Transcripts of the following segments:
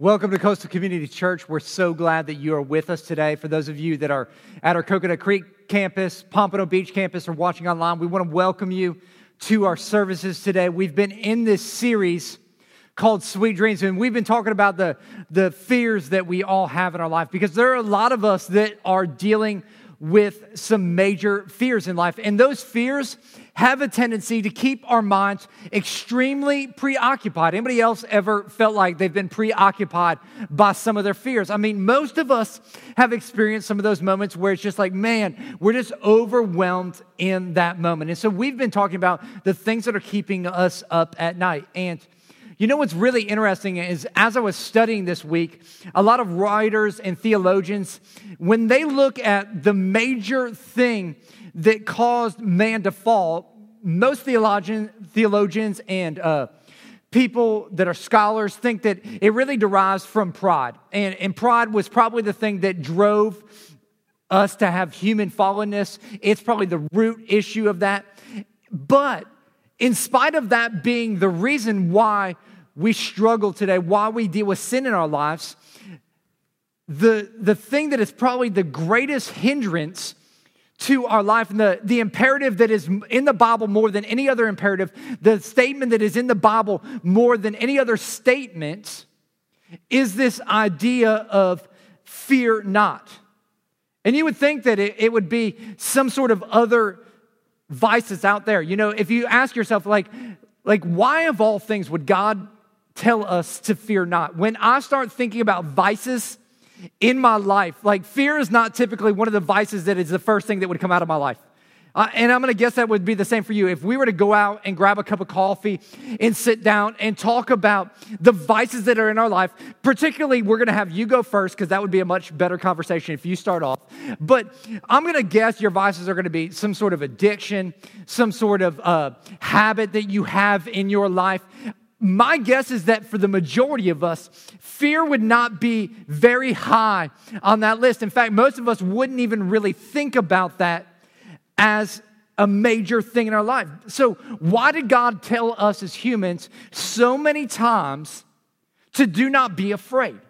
Welcome to Coastal Community Church. We're so glad that you are with us today. For those of you that are at our Coconut Creek campus, Pompano Beach campus, or watching online, we want to welcome you to our services today. We've been in this series called Sweet Dreams, and we've been talking about the, the fears that we all have in our life because there are a lot of us that are dealing with some major fears in life. And those fears have a tendency to keep our minds extremely preoccupied. Anybody else ever felt like they've been preoccupied by some of their fears? I mean, most of us have experienced some of those moments where it's just like, man, we're just overwhelmed in that moment. And so we've been talking about the things that are keeping us up at night. And you know what's really interesting is as I was studying this week, a lot of writers and theologians, when they look at the major thing that caused man to fall, most theologian, theologians and uh, people that are scholars think that it really derives from pride. And, and pride was probably the thing that drove us to have human fallenness. It's probably the root issue of that. But in spite of that being the reason why we struggle today, why we deal with sin in our lives, the, the thing that is probably the greatest hindrance to our life and the, the imperative that is in the Bible more than any other imperative, the statement that is in the Bible more than any other statement is this idea of fear not. And you would think that it, it would be some sort of other vices out there. You know, if you ask yourself, like, like, why of all things would God tell us to fear not. When I start thinking about vices in my life, like fear is not typically one of the vices that is the first thing that would come out of my life. Uh, and I'm gonna guess that would be the same for you. If we were to go out and grab a cup of coffee and sit down and talk about the vices that are in our life, particularly we're gonna have you go first because that would be a much better conversation if you start off. But I'm gonna guess your vices are gonna be some sort of addiction, some sort of uh, habit that you have in your life my guess is that for the majority of us, fear would not be very high on that list. In fact, most of us wouldn't even really think about that as a major thing in our life. So, why did God tell us as humans so many times to do not be afraid?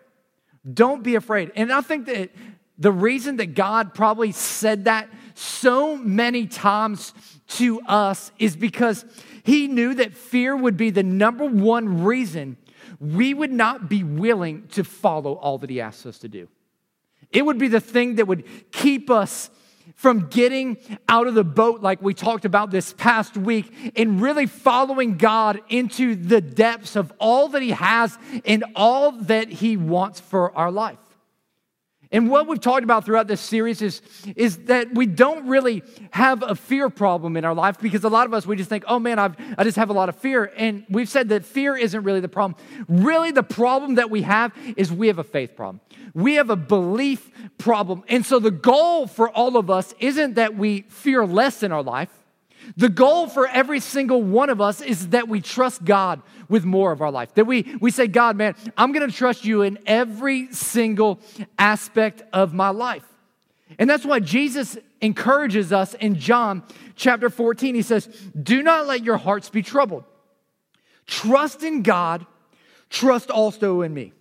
Don't be afraid. And I think that the reason that God probably said that so many times to us is because he knew that fear would be the number one reason we would not be willing to follow all that He asks us to do. It would be the thing that would keep us from getting out of the boat, like we talked about this past week, and really following God into the depths of all that He has and all that He wants for our life. And what we've talked about throughout this series is, is that we don't really have a fear problem in our life because a lot of us, we just think, oh man, I've, I just have a lot of fear. And we've said that fear isn't really the problem. Really, the problem that we have is we have a faith problem. We have a belief problem. And so the goal for all of us isn't that we fear less in our life. The goal for every single one of us is that we trust God with more of our life. That we, we say, God, man, I'm going to trust you in every single aspect of my life. And that's why Jesus encourages us in John chapter 14. He says, Do not let your hearts be troubled. Trust in God, trust also in me.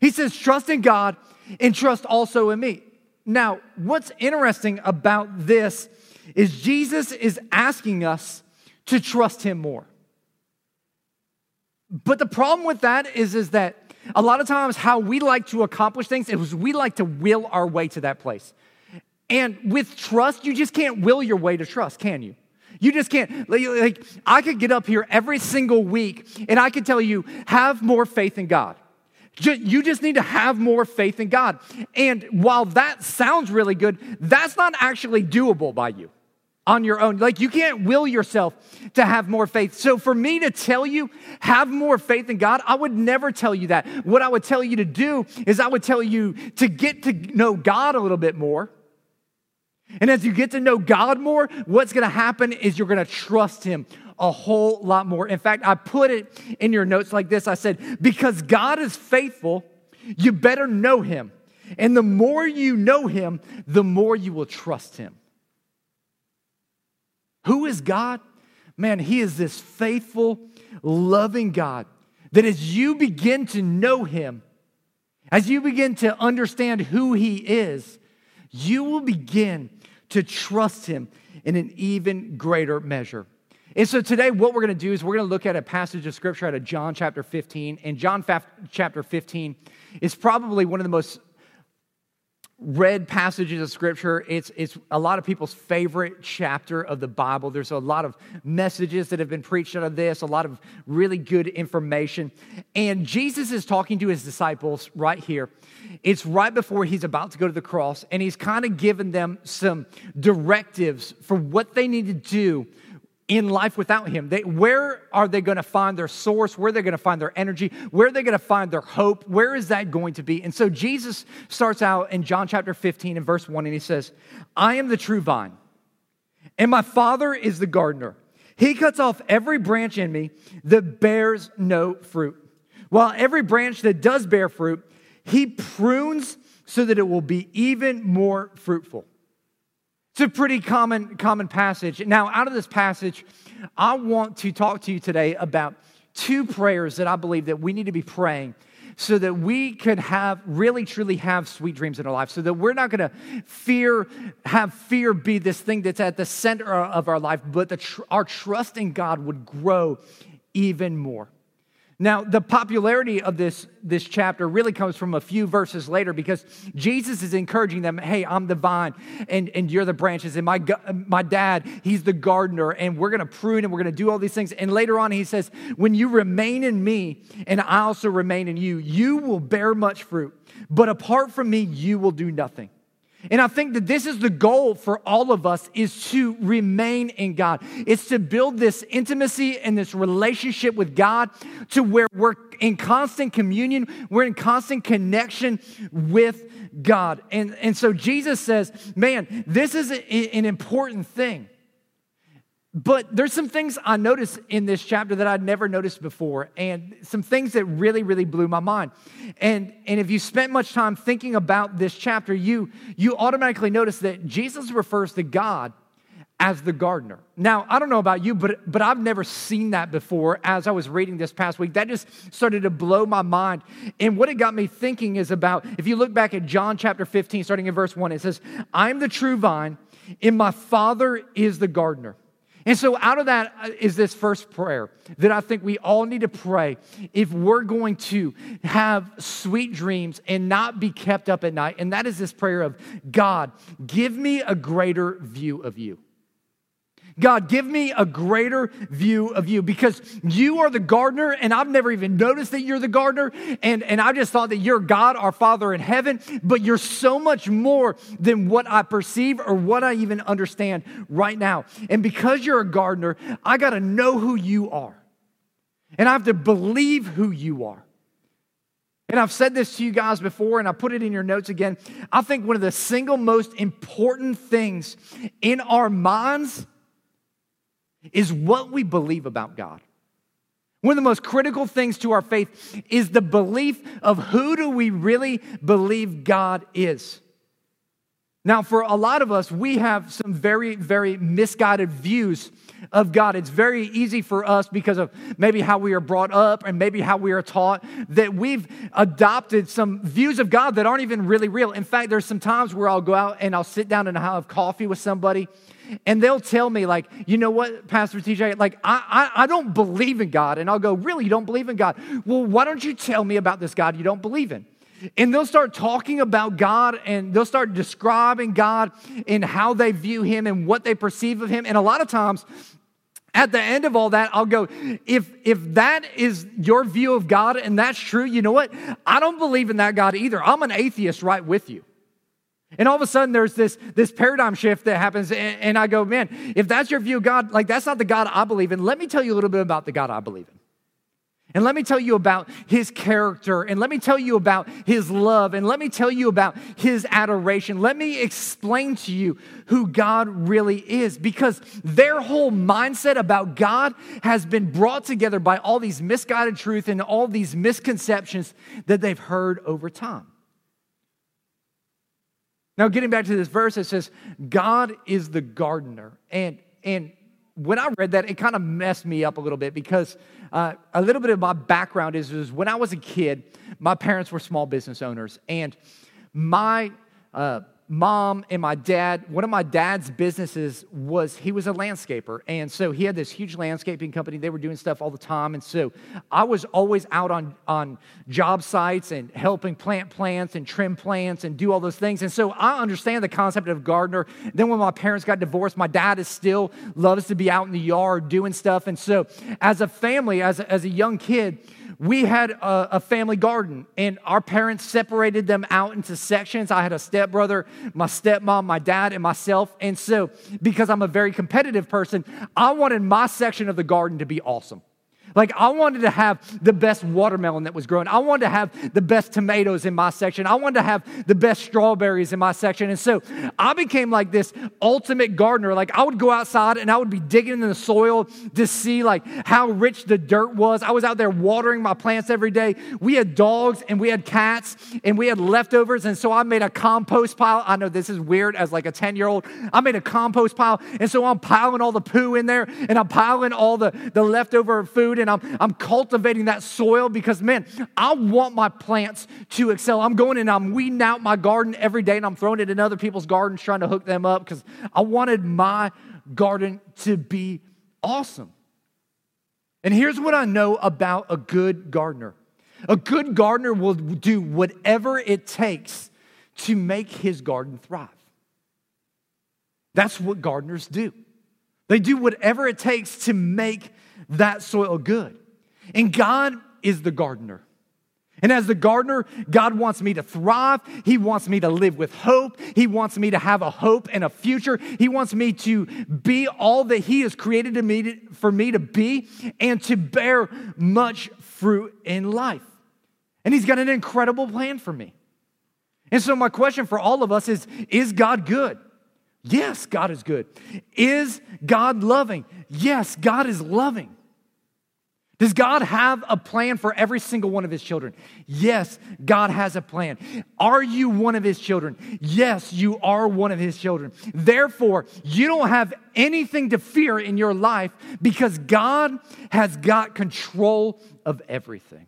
He says, Trust in God and trust also in me. Now, what's interesting about this is Jesus is asking us to trust him more. But the problem with that is, is that a lot of times how we like to accomplish things is we like to will our way to that place. And with trust, you just can't will your way to trust, can you? You just can't. Like, I could get up here every single week and I could tell you, have more faith in God. You just need to have more faith in God. And while that sounds really good, that's not actually doable by you on your own. Like you can't will yourself to have more faith. So for me to tell you, have more faith in God, I would never tell you that. What I would tell you to do is I would tell you to get to know God a little bit more. And as you get to know God more, what's going to happen is you're going to trust Him a whole lot more. In fact, I put it in your notes like this I said, because God is faithful, you better know him. And the more you know him, the more you will trust him. Who is God? Man, he is this faithful, loving God that as you begin to know him, as you begin to understand who He is, you will begin to trust Him in an even greater measure. And so today, what we're going to do is we're going to look at a passage of scripture out of John chapter 15. And John chapter 15 is probably one of the most read passages of scripture. It's, it's a lot of people's favorite chapter of the Bible. There's a lot of messages that have been preached out of this, a lot of really good information. And Jesus is talking to his disciples right here. It's right before he's about to go to the cross, and he's kind of given them some directives for what they need to do in life without him. They, where are they going to find their source? Where are they going to find their energy? Where are they going to find their hope? Where is that going to be? And so Jesus starts out in John chapter 15 and verse 1, and he says, I am the true vine, and my Father is the gardener. He cuts off every branch in me that bears no fruit, while every branch that does bear fruit, he prunes so that it will be even more fruitful. It's a pretty common, common passage. Now, out of this passage, I want to talk to you today about two prayers that I believe that we need to be praying so that we could have really truly have sweet dreams in our life so that we're not going to fear have fear be this thing that's at the center of our life but tr- our trust in god would grow even more now, the popularity of this, this chapter really comes from a few verses later because Jesus is encouraging them hey, I'm the vine and, and you're the branches, and my, my dad, he's the gardener, and we're going to prune and we're going to do all these things. And later on, he says, when you remain in me and I also remain in you, you will bear much fruit. But apart from me, you will do nothing. And I think that this is the goal for all of us is to remain in God. It's to build this intimacy and this relationship with God to where we're in constant communion, we're in constant connection with God. And, and so Jesus says, man, this is a, an important thing. But there's some things I noticed in this chapter that I'd never noticed before, and some things that really, really blew my mind. And, and if you spent much time thinking about this chapter, you, you automatically notice that Jesus refers to God as the gardener. Now, I don't know about you, but, but I've never seen that before as I was reading this past week. That just started to blow my mind. And what it got me thinking is about if you look back at John chapter 15, starting in verse 1, it says, I'm the true vine, and my Father is the gardener. And so, out of that uh, this first prayer that I think we all need to pray if we're going to have sweet dreams and not be kept up at night. And that is this prayer of God, give me a greater view of you. God, give me a greater view of you because you are the gardener, and I've never even noticed that you're the gardener. And, and I just thought that you're God, our Father in heaven, but you're so much more than what I perceive or what I even understand right now. And because you're a gardener, I got to know who you are, and I have to believe who you are. And I've said this to you guys before, and I put it in your notes again. I think one of the single most important things in our minds is what we believe about God. One of the most critical things to our faith is the belief of who do we really believe God is. Now, for a lot of us, we have some very, very misguided views of God. It's very easy for us because of maybe how we are brought up and maybe how we are taught that we've adopted some views of God that aren't even really real. In fact, there's some times where I'll go out and I'll sit down and I'll have coffee with somebody and they'll tell me, like, you know what, Pastor TJ, like, I, I, I don't believe in God. And I'll go, really, you don't believe in God? Well, why don't you tell me about this God you don't believe in? And they'll start talking about God and they'll start describing God and how they view Him and what they perceive of Him. And a lot of times, at the end of all that, I'll go, if, if that is your view of God and that's true, you know what? I don't believe in that God either. I'm an atheist right with you. And all of a sudden, there's this, this paradigm shift that happens. And, and, I go, man, if that's your view of God, like that's not the God I believe in. Let me tell you a little bit about the God I believe in. And let me tell you about his character. And let me tell you about his love. And let me tell you about his adoration. Let me explain to you who God really is. Because their whole mindset about God has been brought together by all these misguided truth and all these misconceptions that they've heard over time. Now, getting back to this verse, it says, God is the gardener. And, and when I read that, it kind of messed me up a little bit because uh, a little bit of my background is, is when I was a kid, my parents were small business owners. And my uh, mom and my dad, one of my dad's businesses was he was a landscaper. And so he had this huge landscaping company. They were doing stuff all the time. And so I was always out on, on job sites and helping plant plants and trim plants and do all those things. And so I understand the concept of gardener. Then when my parents got divorced, my dad is still loves to be out in the yard doing stuff. And so as a family, as a, as a young kid, we had a, a, family garden and our parents separated them out into sections. I had a stepbrother, my stepmom, my dad, and myself. And so, because I'm a very competitive person, I wanted my section of the garden to be awesome. Like, I wanted to have the best watermelon that was growing. I wanted to have the best tomatoes in my section. I wanted to have the best strawberries in my section. And so I became like this ultimate gardener. Like, I would go outside and I would be digging in the soil to see like how rich the dirt was. I was out there watering my plants every day. We had dogs and we had cats and we had leftovers. And so I made a compost pile. I know this is weird as like a 10 year old. I made a compost pile. And so I'm piling all the poo in there and I'm piling all the, the leftover food and I'm, I'm cultivating that soil because, man, I want my plants to excel. I'm going and I'm weeding out my garden every day and I'm throwing it in other people's gardens trying to hook them up because I wanted my garden to be awesome. And here's what I know about a good gardener a good gardener will do whatever it takes to make his garden thrive. That's what gardeners do. They do whatever it takes to make that soil good. And God is the gardener. And as the gardener, God wants me to thrive. He wants me to live with hope. He wants me to have a hope and a future. He wants me to be all that He has created me to, for me to be and to bear much fruit in life. And He's got an incredible plan for me. And so, my question for all of us is Is God good? Yes, God is good. Is God loving? Yes, God is loving. Does God have a plan for every single one of his children? Yes, God has a plan. Are you one of his children? Yes, you are one of his children. Therefore, you don't have anything to fear in your life because God has got control of everything.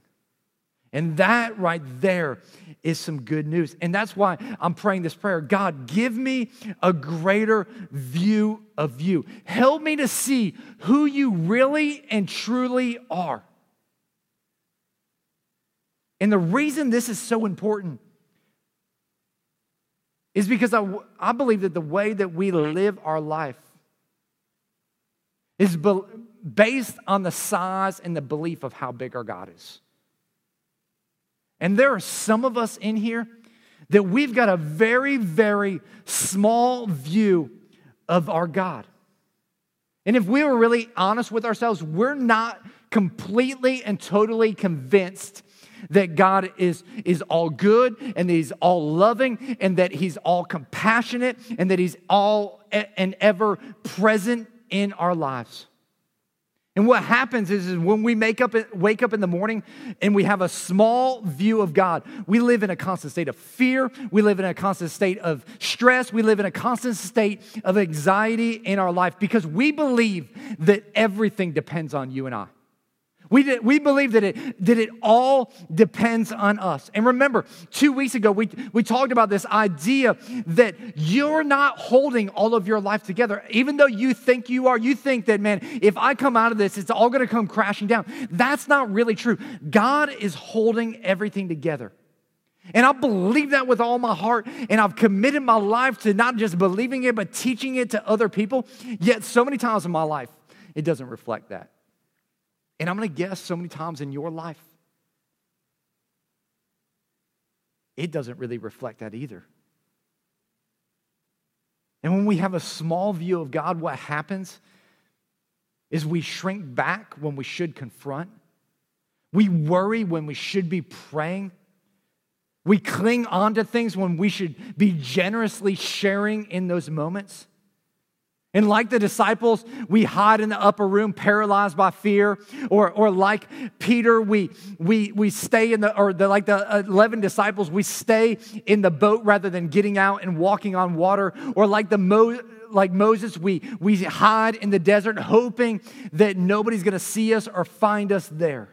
And that right there is some good news. And that's why I'm praying this prayer God, give me a greater view of you. Help me to see who you really and truly are. And the reason this is so important is because I, I believe that the way that we live our life is be, based on the size and the belief of how big our God is. And there are some of us in here that we've got a very, very small view of our God. And if we were really honest with ourselves, we're not completely and totally convinced that God is, is all good and that He's all loving and that He's all compassionate and that He's all and ever present in our lives. And what happens is, is when we make up, wake up in the morning and we have a small view of God, we live in a constant state of fear. We live in a constant state of stress. We live in a constant state of anxiety in our life because we believe that everything depends on you and I. We, did, we believe that it, that it all depends on us. And remember, two weeks ago, we, we talked about this idea that you're not holding all of your life together. Even though you think you are, you think that, man, if I come out of this, it's all going to come crashing down. That's not really true. God is holding everything together. And I believe that with all my heart. And I've committed my life to not just believing it, but teaching it to other people. Yet, so many times in my life, it doesn't reflect that. And I'm going to guess so many times in your life, it doesn't really reflect that either. And when we have a small view of God, what happens is we shrink back when we should confront. We worry when we should be praying. We cling on to things when we should be generously sharing in those moments. And like the disciples, we hide in the upper room paralyzed by fear. Or, or like Peter, we, we, we stay in the, or the, like the 11 disciples, we stay in the boat rather than getting out and walking on water. Or like the, Mo, like Moses, we, we hide in the desert hoping that nobody's going to see us or find us there.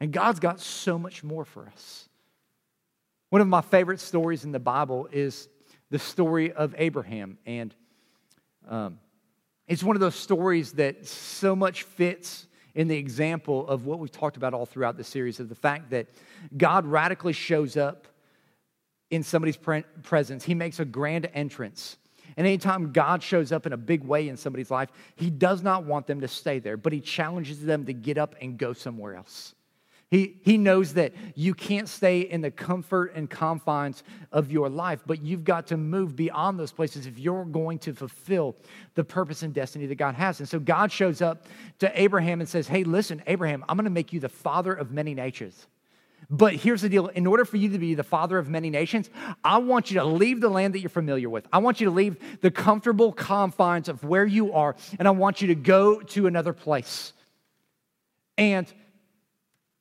And God's got so much more for us. One of my favorite stories in the Bible is the story of Abraham. And um, it's one of those stories that so much fits in the example of what we've talked about all throughout the series of the fact that God radically shows up in somebody's pre- presence. He makes a grand entrance. And anytime God shows up in a big way in somebody's life, He does not want them to stay there, but He challenges them to get up and go somewhere else. He, he knows that you can't stay in the comfort and confines of your life, but you've got to move beyond those places if you're going to fulfill the purpose and destiny that God has. And so God shows up to Abraham and says, Hey, listen, Abraham, I'm going to make you the father of many nations. But here's the deal in order for you to be the father of many nations, I want you to leave the land that you're familiar with. I want you to leave the comfortable confines of where you are, and I want you to go to another place. And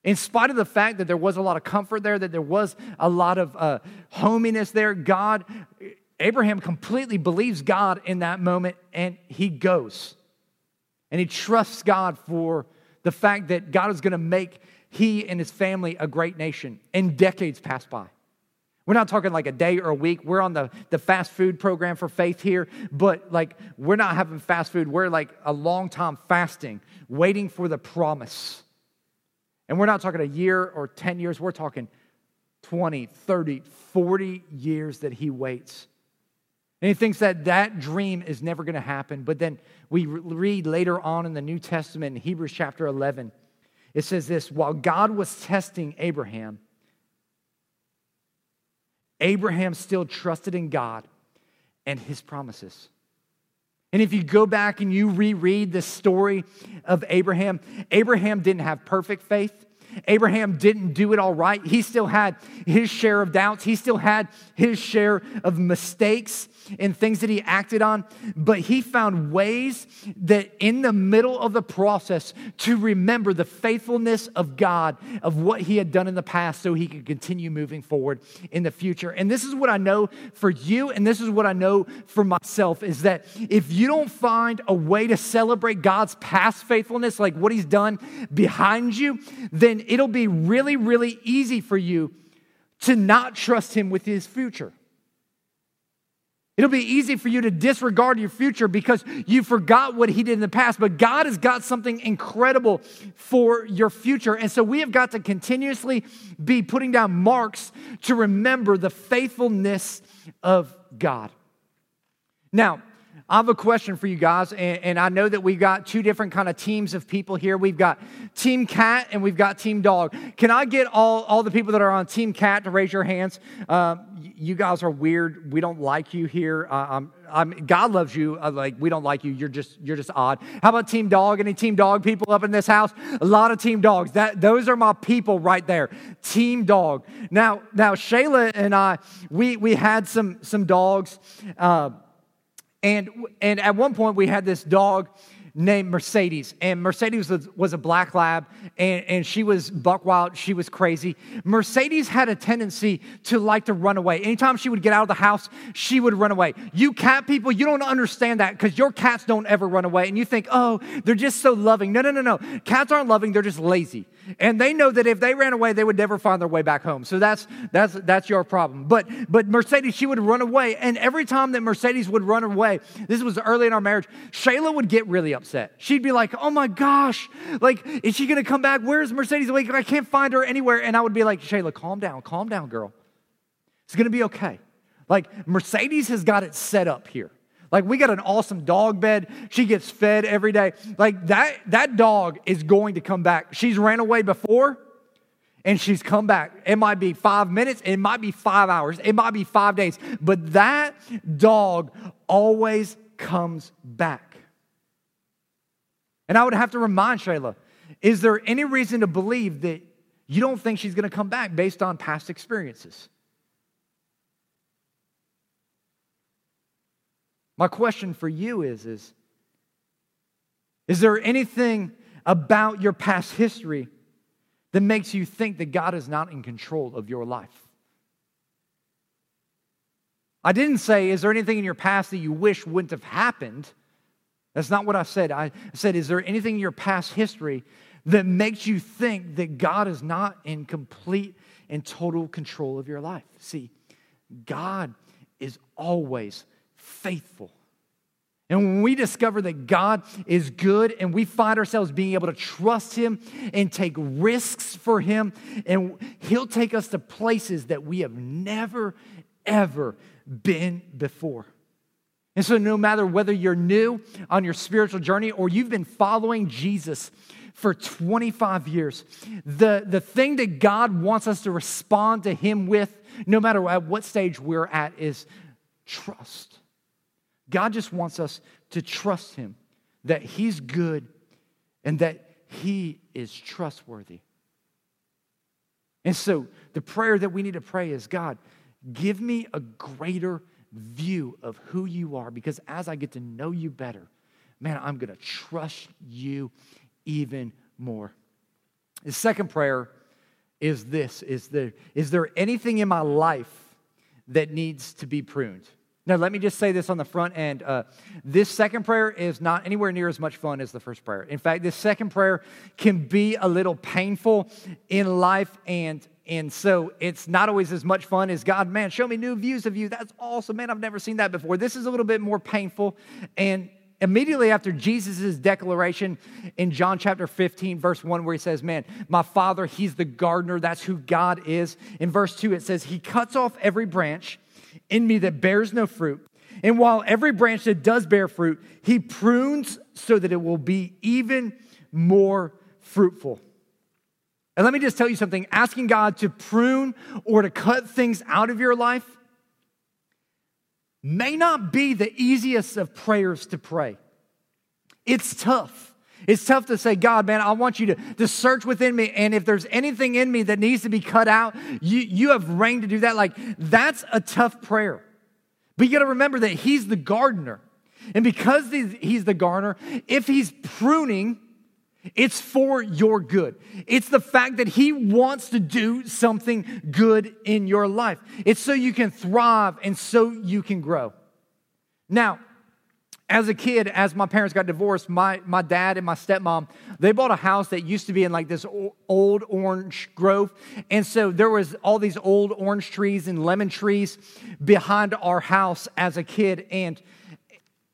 in spite of the fact that there was a lot of comfort there, that there was a lot of uh, hominess there, God, Abraham completely believes God in that moment and he goes. And he trusts God for the fact that God is going to make he and his family a great nation. And decades pass by. We're not talking like a day or a week. We're on the, the fast food program for faith here, but like we're not having fast food. We're like a long time fasting, waiting for the promise. And we're not talking a year or 10 years, we're talking 20, 30, 40 years that he waits. And he thinks that that dream is never going to happen. But then we read later on in the New Testament, in Hebrews chapter 11, it says this While God was testing Abraham, Abraham still trusted in God and his promises. And if you go back and you reread the story of Abraham, Abraham didn't have perfect faith. Abraham didn't do it all right. He still had his share of doubts. He still had his share of mistakes and things that he acted on. But he found ways that in the middle of the process to remember the faithfulness of God, of what he had done in the past, so he could continue moving forward in the future. And this is what I know for you, and this is what I know for myself is that if you don't find a way to celebrate God's past faithfulness, like what he's done behind you, then it'll be really, really easy for you to not trust him with his future. It'll be easy for you to disregard your future because you forgot what he did in the past, but God has got something incredible for your future. And so we have got to continuously be putting down marks to remember the faithfulness of God. Now, I have a question for you guys, and, and, I know that we've got two different kind of teams of people here. We've got Team Cat and we've got Team Dog. Can I get all, all the people that are on Team Cat to raise your hands? Uh, you guys are weird. We don't like you here. Uh, I'm, I'm, God loves you. Uh, like we don't like you. You're just you're just odd. How about Team Dog? Any Team Dog people up in this house? A lot of Team Dogs. That those are my people right there. Team Dog. Now now Shayla and I we we had some some dogs. And, and at one point, we had this dog named Mercedes. And Mercedes was, was a black lab, and, and she was buck wild. She was crazy. Mercedes had a tendency to like to run away. Anytime she would get out of the house, she would run away. You cat people, you don't understand that because your cats don't ever run away. And you think, oh, they're just so loving. No, no, no, no. Cats aren't loving, they're just lazy. And they know that if they ran away, they would never find their way back home. So that's that's that's your problem. But but Mercedes, she would run away. And every time that Mercedes would run away, this was early in our marriage, Shayla would get really upset. She'd be like, oh my gosh, like, is she gonna come back? Where's Mercedes? Like, I can't find her anywhere. And I would be like, Shayla, calm down, calm down, girl. It's gonna be okay. Like, Mercedes has got it set up here. Like we got an awesome dog bed. She gets fed every day. Like that that dog is going to come back. She's ran away before and she's come back. It might be 5 minutes, it might be 5 hours, it might be 5 days, but that dog always comes back. And I would have to remind Shayla, is there any reason to believe that you don't think she's going to come back based on past experiences? My question for you is, is, is there anything about your past history that makes you think that God is not in control of your life? I didn't say, is there anything in your past that you wish wouldn't have happened? That's not what I said. I said, is there anything in your past history that makes you think that God is not in complete and total control of your life? See, God is always faithful. And when we discover that God is good and we find ourselves being able to trust Him and take risks for Him, and He'll take us to places that we have never, ever been before. And so, no matter whether you're new on your spiritual journey or you've been following Jesus for 25 years, the, the thing that God wants us to respond to Him with, no matter at what stage we're at, is trust. God just wants us to trust Him, that He's good and that He is trustworthy. And so the prayer that we need to pray is God, give me a greater view of who you are because as I get to know you better, man, I'm going to trust you even more. The second prayer is this is there, is there anything in my life that needs to be pruned? Now, let me just say this on the front end. Uh, this second prayer is not anywhere near as much fun as the first prayer. In fact, this second prayer can be a little painful in life, and, and so it's not always as much fun as God, man, show me new views of you. That's awesome, man. I've never seen that before. This is a little bit more painful. And immediately after Jesus' declaration in John chapter 15, verse 1, where he says, Man, my father, he's the gardener. That's who God is. In verse 2, it says, He cuts off every branch in me that bears no fruit. And while every branch that does bear fruit, he prunes so that it will be even more fruitful. And let me just tell you something asking God to prune or to cut things out of your life may not be the easiest of prayers to pray. It's tough. It's tough to say, God, man, I want you to, to search within me. And if there's anything in me that needs to be cut out, you, you have reign to do that. Like, that's a tough prayer. But you got to remember that He's the gardener. And because He's the gardener, if He's pruning, it's for your good. It's the fact that He wants to do something good in your life. It's so you can thrive and so you can grow. Now, as a kid, as my parents got divorced, my, my dad and my stepmom, they bought a house that used to be in like this old orange grove. And so there was all these old orange trees and lemon trees behind our house as a kid. And,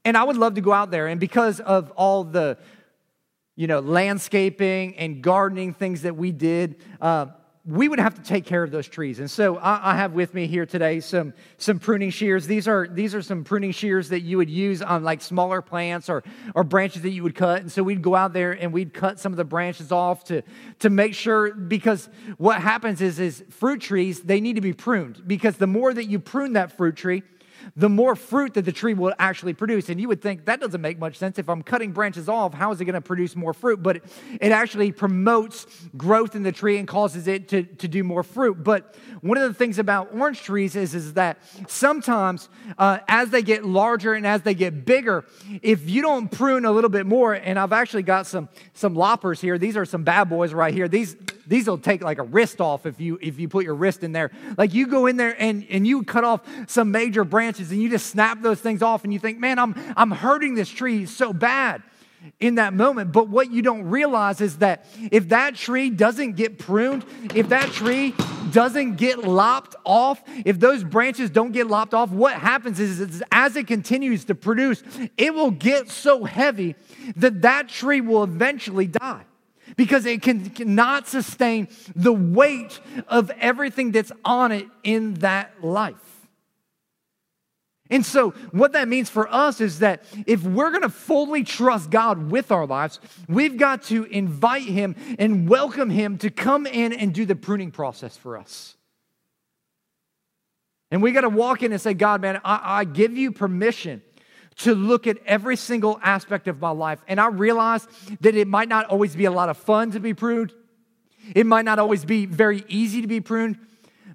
and I would love to go out there. And because of all the, you know, landscaping and gardening things that we did, uh, we would have to take care of those trees. And so I, I, have with me here today some, some pruning shears. These are, these are some pruning shears that you would use on like smaller plants or, or branches that you would cut. And so we'd go out there and we'd cut some of the branches off to, to make sure, because what happens is, is fruit trees, they need to be pruned. Because the more that you prune that fruit tree, the more fruit that the tree will actually produce. And you would think that doesn't make much sense. If I'm cutting branches off, how is it going to produce more fruit? But it, it actually promotes growth in the tree and causes it to, to do more fruit. But one of the things about orange trees is, is that sometimes uh, as they get larger and as they get bigger, if you don't prune a little bit more, and I've actually got some, some loppers here, these are some bad boys right here. These, these will take like a wrist off if you if you put your wrist in there. Like you go in there and, and you cut off some major branches and you just snap those things off and you think, man, I'm I'm hurting this tree so bad in that moment. But what you don't realize is that if that tree doesn't get pruned, if that tree doesn't get lopped off, if those branches don't get lopped off, what happens is, is as it continues to produce, it will get so heavy that that tree will eventually die because it can, cannot sustain the weight of everything that's on it in that life. And so, what that means for us is that if we're going to fully trust God with our lives, we've got to invite Him and welcome Him to come in and do the pruning process for us. And we got to walk in and say, God, man, I, I give you permission to look at every single aspect of my life. And I realize that it might not always be a lot of fun to be pruned, it might not always be very easy to be pruned.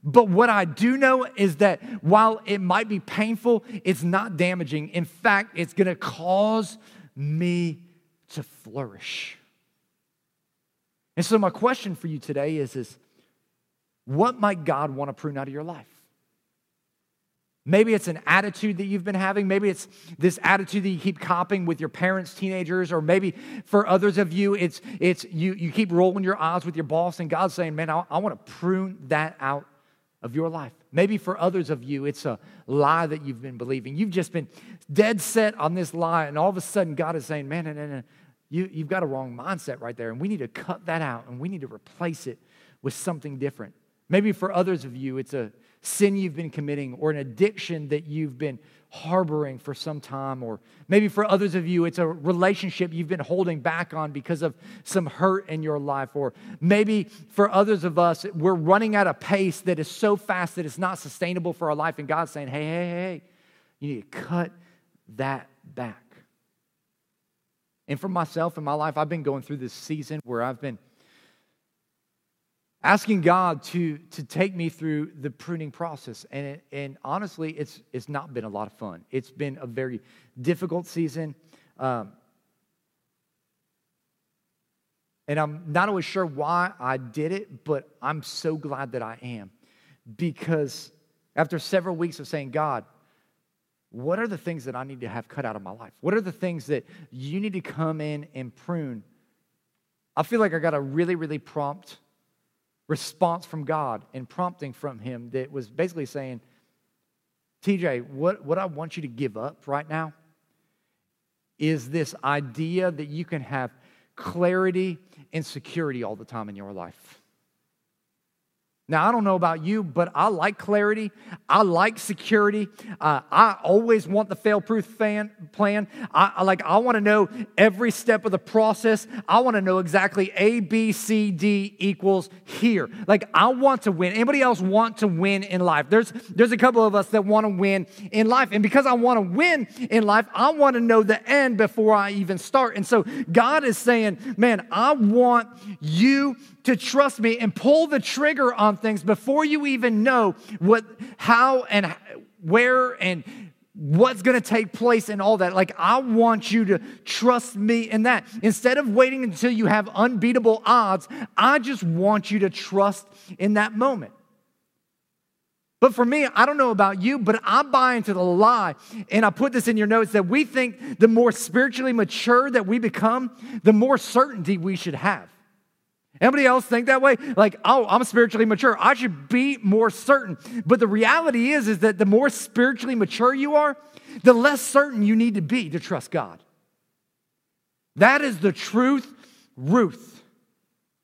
But what I do know is that while it might be painful, it's not damaging. In fact, it's going to cause me to flourish. And so, my question for you today is, is what might God want to prune out of your life? Maybe it's an attitude that you've been having. Maybe it's this attitude that you keep copying with your parents, teenagers, or maybe for others of you, it's, it's you, you keep rolling your eyes with your boss, and God's saying, Man, I, I want to prune that out of your life. Maybe for others of you, it's a lie that you've been believing. You've just been dead set on this lie, and all of a sudden, God is saying, Man, no, no, no. You, you've got a wrong mindset right there, and we need to cut that out, and we need to replace it with something different. Maybe for others of you, it's a sin you've been committing or an addiction that you've been harboring for some time. Or maybe for others of you, it's a relationship you've been holding back on because of some hurt in your life. Or maybe for others of us, we're running at a pace that is so fast that it's not sustainable for our life. And God's saying, hey, hey, hey, you need to cut that back. And for myself in my life, I've been going through this season where I've been asking God to, to take me through the pruning process. And, it, and honestly, it's, it's not been a lot of fun. It's been a very difficult season. Um, and I'm not always sure why I did it, but I'm so glad that I am. Because after several weeks of saying, God, what are the things that I need to have cut out of my life? What are the things that you need to come in and prune? I feel like I got a really, really prompt response from God and prompting from Him that was basically saying, TJ, what, what I want you to give up right now is this idea that you can have clarity and security all the time in your life. Now, I don't know about you, but I like clarity. I like security. Uh, I always want the fail-proof plan. I, I like. I want to know every step of the process. I want to know exactly A, B, C, D equals here. Like I want to win. Anybody else want to win in life? There's there's a couple of us that want to win in life, and because I want to win in life, I want to know the end before I even start. And so God is saying, "Man, I want you to trust me and pull the trigger on things before you even know what, how, and where, and what's going to take place and all that. Like, I want you to trust me in that. Instead of waiting until you have unbeatable odds, I just want you to trust in that moment. But for me, I don't know about you, but I buy into the lie, and I put this in your notes that we think the more spiritually mature that we become, the more certainty we should have. Anybody else think that way? Like, oh, I'm spiritually mature. I should be more certain. But the reality is, is that the more spiritually mature you are, the less certain you need to be to trust God. That is the truth, Ruth,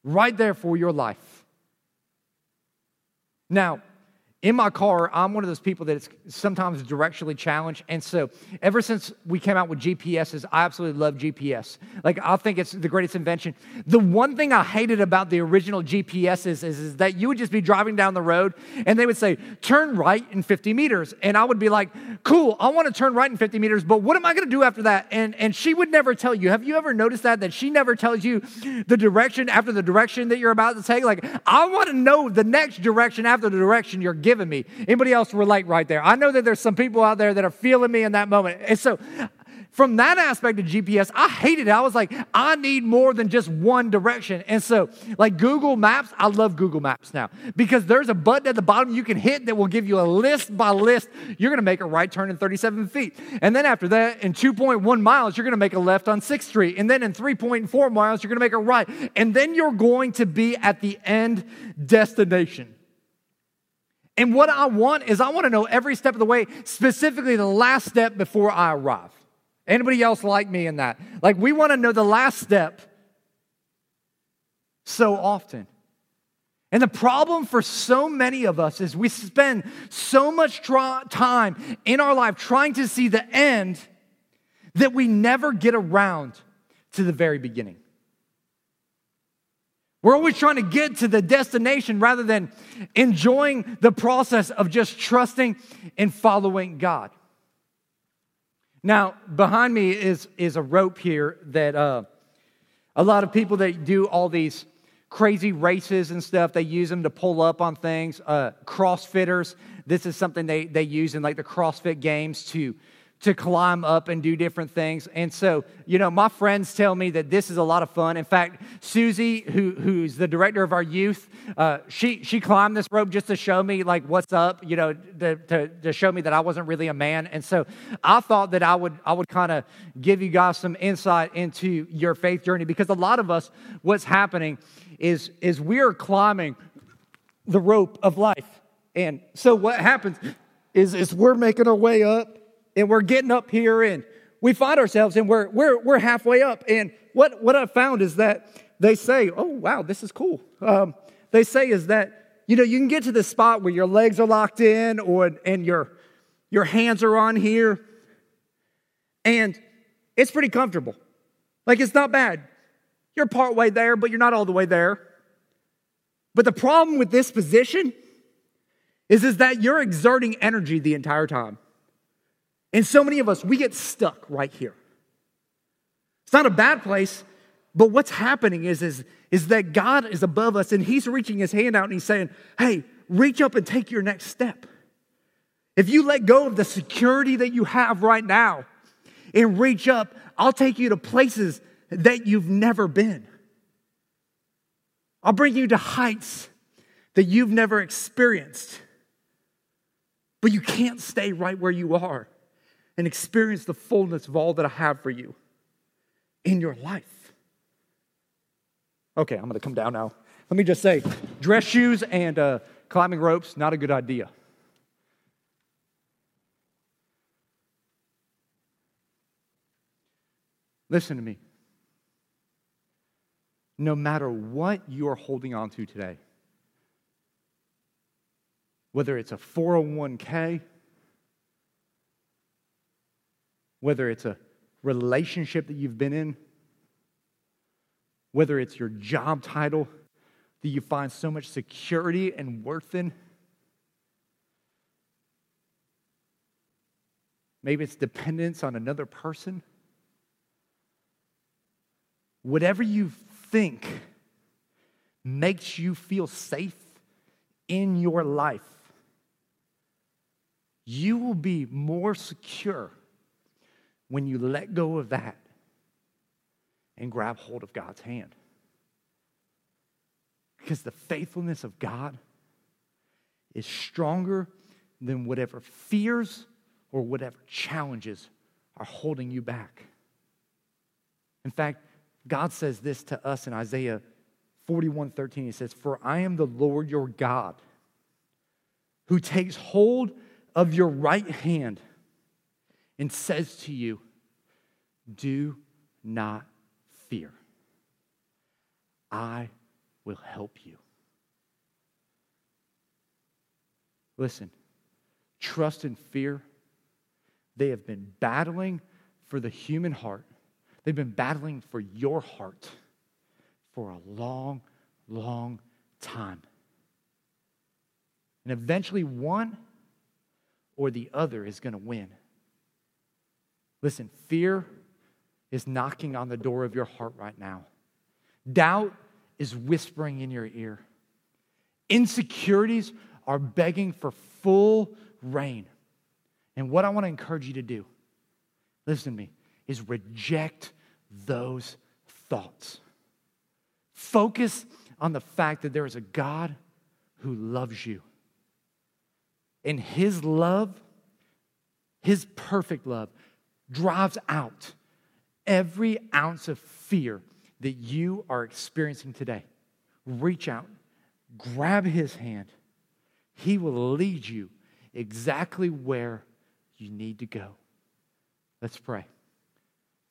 right there for your life. Now, in my car, I'm one of those people that is sometimes directionally challenged. And so, ever since we came out with GPSs, I absolutely love GPS. Like, I think it's the greatest invention. The one thing I hated about the original GPSs is, is that you would just be driving down the road and they would say, turn right in 50 meters. And I would be like, cool, I want to turn right in 50 meters, but what am I going to do after that? And, and she would never tell you. Have you ever noticed that? That she never tells you the direction after the direction that you're about to take? Like, I want to know the next direction after the direction you're giving given me. Anybody else relate right there? I know that there's some people out there that are feeling me in that moment. And so, from that aspect of GPS, I hated it. I was like, I need more than just one direction. And so, like Google Maps, I love Google Maps now because there's a button at the bottom you can hit that will give you a list by list. You're going to make a right turn in 37 feet. And then after that, in 2.1 miles, you're going to make a left on 6th Street. And then in 3.4 miles, you're going to make a right. And then you're going to be at the end destination. And what I want is I want to know every step of the way, specifically the last step before I arrive. Anybody else like me in that? Like we want to know the last step so often. And the problem for so many of us is we spend so much time in our life trying to see the end that we never get around to the very beginning. We're always trying to get to the destination rather than enjoying the process of just trusting and following God. Now, behind me is, is a rope here that uh, a lot of people that do all these crazy races and stuff, they use them to pull up on things. Uh, CrossFitters, this is something they, they use in like the CrossFit games to to climb up and do different things. And so, you know, my friends tell me that this is a lot of fun. In fact, Susie, who, who's the director of our youth, uh, she, she climbed this rope just to show me, like, what's up, you know, to, to, to show me that I wasn't really a man. And so I thought that I would, I would kind of give you guys some insight into your faith journey because a lot of us, what's happening is, is we're climbing the rope of life. And so what happens is, is we're making our way up and we're getting up here and we find ourselves and we're, we're, we're halfway up. And what, what I found is that they say, oh, wow, this is cool. Um, they say is that, you know, you can get to this spot where your legs are locked in or, and your, your hands are on here. And it's pretty comfortable. Like it's not bad. You're part way there, but you're not all the way there. But the problem with this position is, is that you're exerting energy the entire time. And so many of us, we get stuck right here. It's not a bad place, but what's happening is, is, is that God is above us and He's reaching His hand out and He's saying, Hey, reach up and take your next step. If you let go of the security that you have right now and reach up, I'll take you to places that you've never been. I'll bring you to heights that you've never experienced. But you can't stay right where you are and experience the fullness of all that I have for you in your life. Okay, I'm to come down now. Let me just say dress shoes and uh, climbing ropes, not a good idea. Listen to me. No matter what you're holding on to today, whether it's a 401k, whether it's a relationship that you've been in, whether it's your job title that you find so much security and worth in. Maybe it's dependence on another person. Whatever you think makes you feel safe in your life, you will be more secure when you let go of that and grab hold of God's hand. Because the faithfulness of God is stronger than whatever fears or whatever challenges are holding you back. In fact, God says this to us in Isaiah 41 13. He says, For I am the Lord your God who takes hold of your right hand and says to you, Do not fear. I will help you. Listen, trust and fear, they have been battling for the human heart. They've been battling for your heart for a long, long time. And eventually, one or the other is going to win. Listen, fear is knocking on the door of your heart right now. Doubt is whispering in your ear. Insecurities are begging for full reign. And what I want to encourage you to do, listen to me, is reject those thoughts. Focus on the fact that there is a God who loves you. And his love, his perfect love, drives out every ounce of fear that you are experiencing today. Reach out, grab his hand. He will lead you exactly where you need to go. Let's pray.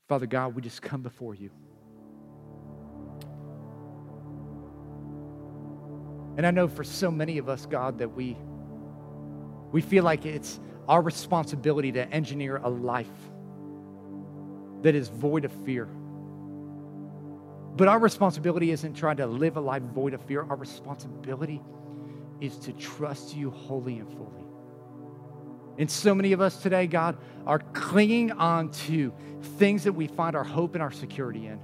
Father God, we just come before you. And I know for so many of us, God, that we, we feel like it's our responsibility to engineer a life that is void of fear. But our responsibility isn't trying to live a life void of fear. Our responsibility is to trust you wholly and fully. And so many of us today, God, are clinging on to things that we find our hope and our security in.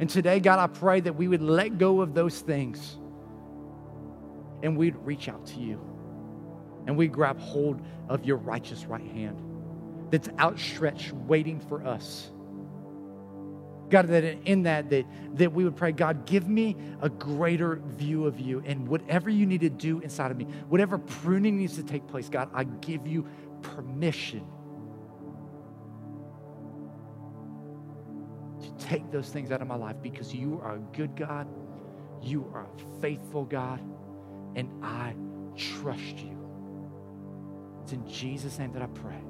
And today, God, I pray that we would let go of those things and we'd reach out to you. And we'd grab hold of your righteous right hand that's outstretched, waiting for us. God, that in that, that, that we would pray, God, give me a greater view of you. And whatever you need to do inside of me, whatever pruning needs to take place, God, I give you permission to take those things out of my life because you are a good God, you are a faithful God, and I trust you. It's in Jesus' name that I pray.